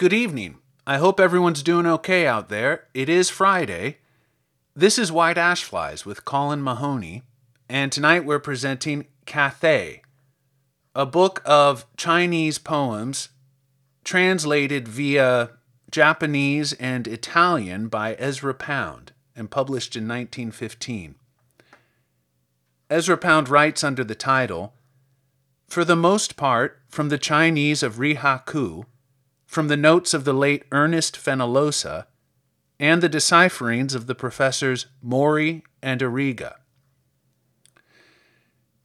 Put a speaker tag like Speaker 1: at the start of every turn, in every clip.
Speaker 1: Good evening. I hope everyone's doing okay out there. It is Friday. This is White Ash Flies with Colin Mahoney, and tonight we're presenting Cathay, a book of Chinese poems translated via Japanese and Italian by Ezra Pound and published in 1915. Ezra Pound writes under the title For the most part, from the Chinese of Rihaku, from the notes of the late Ernest Fenollosa, and the decipherings of the professors Mori and Ariga.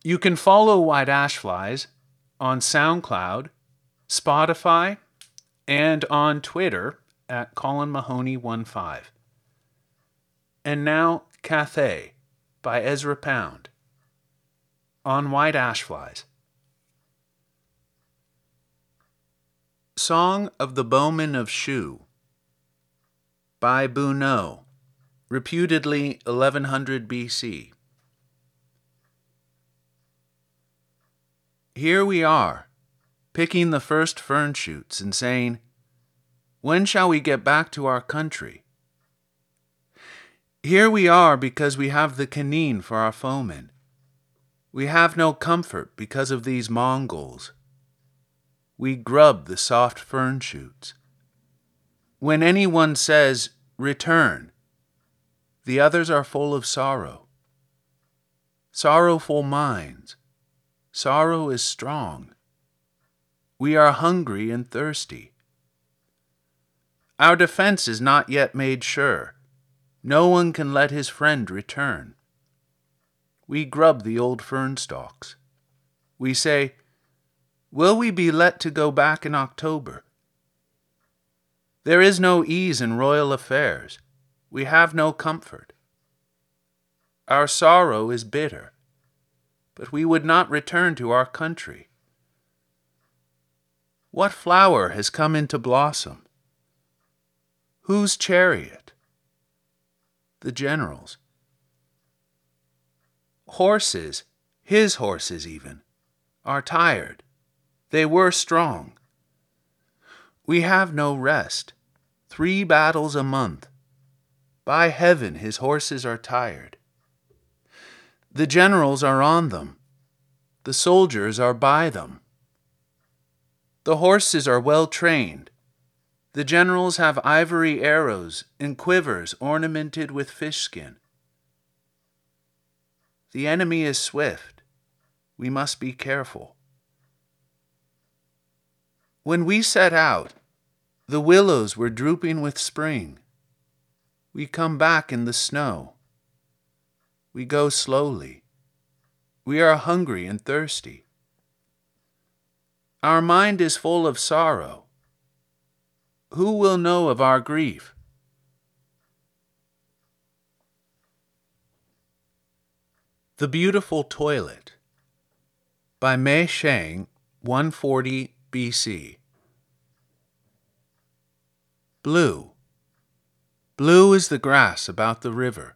Speaker 1: You can follow White Ash Flies on SoundCloud, Spotify, and on Twitter at Colin Mahoney15. And now, Cathay by Ezra Pound on White Ash Flies. Song of the Bowmen of Shu by Bunno, reputedly 1100 BC. Here we are, picking the first fern shoots and saying, When shall we get back to our country? Here we are because we have the Ken-nin for our foemen. We have no comfort because of these Mongols. We grub the soft fern shoots. When anyone says, Return, the others are full of sorrow. Sorrowful minds. Sorrow is strong. We are hungry and thirsty. Our defense is not yet made sure. No one can let his friend return. We grub the old fern stalks. We say, Will we be let to go back in October? There is no ease in royal affairs. We have no comfort. Our sorrow is bitter, but we would not return to our country. What flower has come into blossom? Whose chariot? The general's. Horses, his horses even, are tired. They were strong. We have no rest. Three battles a month. By heaven, his horses are tired. The generals are on them. The soldiers are by them. The horses are well trained. The generals have ivory arrows and quivers ornamented with fish skin. The enemy is swift. We must be careful. When we set out, the willows were drooping with spring. We come back in the snow. We go slowly. We are hungry and thirsty. Our mind is full of sorrow. Who will know of our grief? The Beautiful Toilet by Mei Sheng, 140 BC. Blue. Blue is the grass about the river,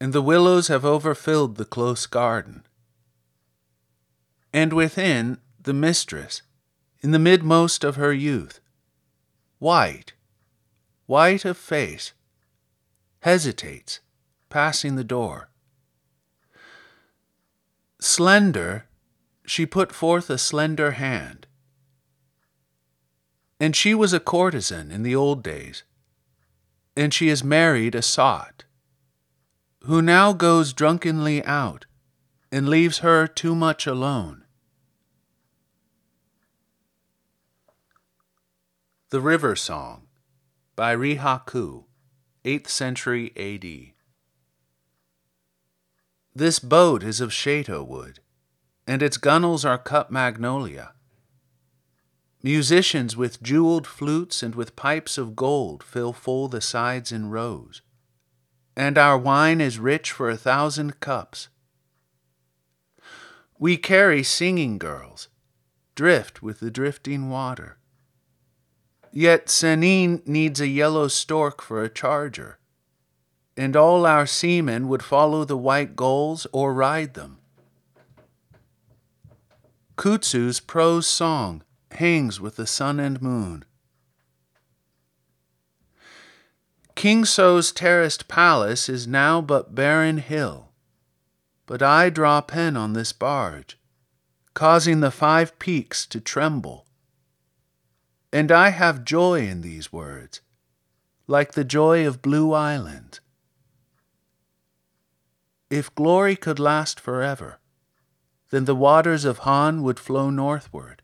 Speaker 1: and the willows have overfilled the close garden. And within, the mistress, in the midmost of her youth, white, white of face, hesitates, passing the door. Slender, she put forth a slender hand. And she was a courtesan in the old days, and she has married a sot, who now goes drunkenly out and leaves her too much alone. The River Song by Rihaku, 8th century AD. This boat is of shato wood, and its gunwales are cut magnolia. Musicians with jeweled flutes and with pipes of gold fill full the sides in rows, and our wine is rich for a thousand cups. We carry singing girls, drift with the drifting water. Yet Sennin needs a yellow stork for a charger and all our seamen would follow the white gulls or ride them. Kutsu's prose song hangs with the sun and moon. King So's terraced palace is now but barren hill, but I draw pen on this barge, causing the five peaks to tremble. And I have joy in these words, like the joy of blue Island. If glory could last forever, then the waters of Han would flow northward.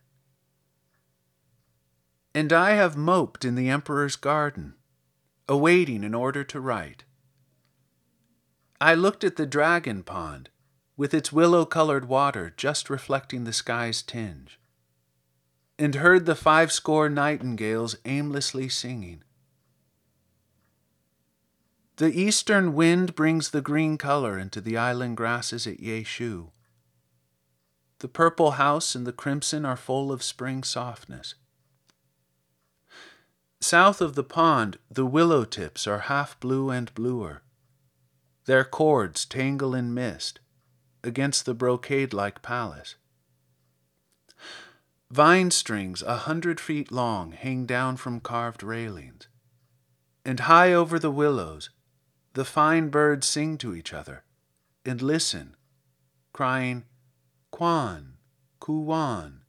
Speaker 1: And I have moped in the emperor's garden, awaiting an order to write. I looked at the dragon pond, with its willow colored water just reflecting the sky's tinge, and heard the five score nightingales aimlessly singing. The eastern wind brings the green color into the island grasses at Yei-shu. The purple house and the crimson are full of spring softness. South of the pond, the willow tips are half blue and bluer. Their cords tangle in mist against the brocade like palace. Vine strings a hundred feet long hang down from carved railings, and high over the willows, the fine birds sing to each other and listen, crying, Kwan, Kuwan,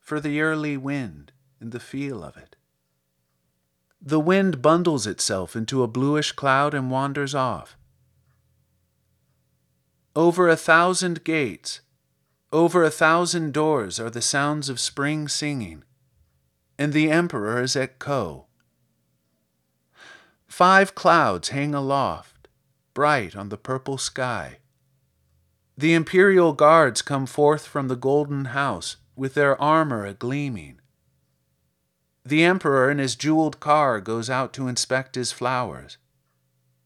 Speaker 1: for the early wind and the feel of it. The wind bundles itself into a bluish cloud and wanders off. Over a thousand gates, over a thousand doors are the sounds of spring singing, and the emperor is at Ko. Five clouds hang aloft, bright on the purple sky. The imperial guards come forth from the golden house with their armor a gleaming. The emperor in his jeweled car goes out to inspect his flowers.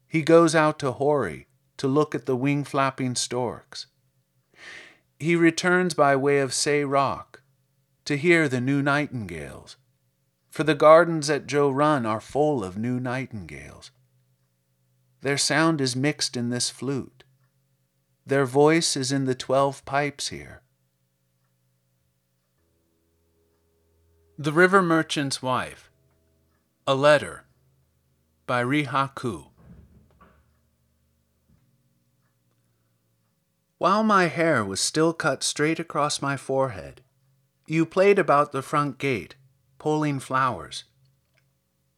Speaker 1: He goes out to Hori to look at the wing flapping storks. He returns by way of Sei Rock to hear the new nightingales for the gardens at Jo-run are full of new nightingales. Their sound is mixed in this flute. Their voice is in the twelve pipes here. The River Merchant's Wife A Letter by Rihaku. While my hair was still cut straight across my forehead, you played about the front gate pulling flowers.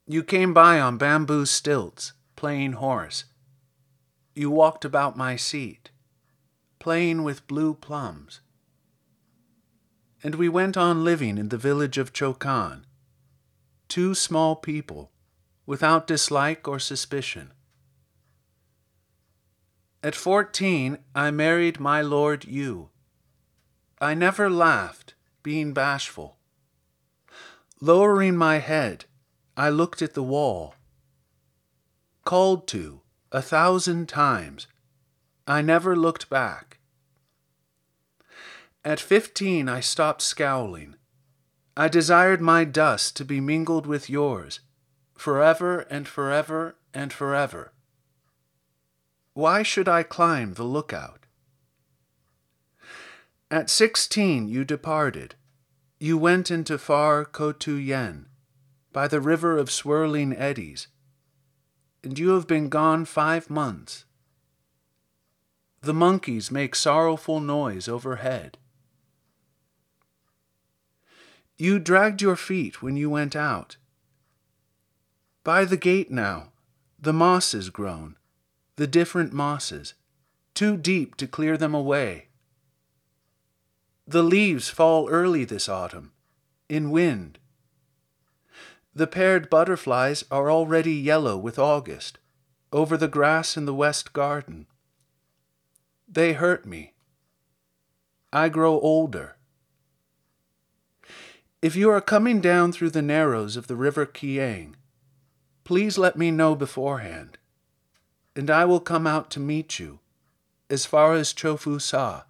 Speaker 1: You came by on bamboo stilts, playing horse. You walked about my seat, playing with blue plums. And we went on living in the village of Chokan, two small people, without dislike or suspicion. At fourteen, I married my Lord Yu. I never laughed, being bashful. Lowering my head, I looked at the wall. Called to a thousand times, I never looked back. At fifteen, I stopped scowling. I desired my dust to be mingled with yours, forever and forever and forever. Why should I climb the lookout? At sixteen, you departed. You went into far Ku-to-en, by the river of swirling eddies, and you have been gone five months. The monkeys make sorrowful noise overhead. You dragged your feet when you went out. By the gate now, the moss is grown, the different mosses, too deep to clear them away. The leaves fall early this autumn, in wind. The paired butterflies are already yellow with August, over the grass in the west garden. They hurt me. I grow older. If you are coming down through the narrows of the river Kiang, please let me know beforehand, and I will come out to meet you, as far as Chofu Sa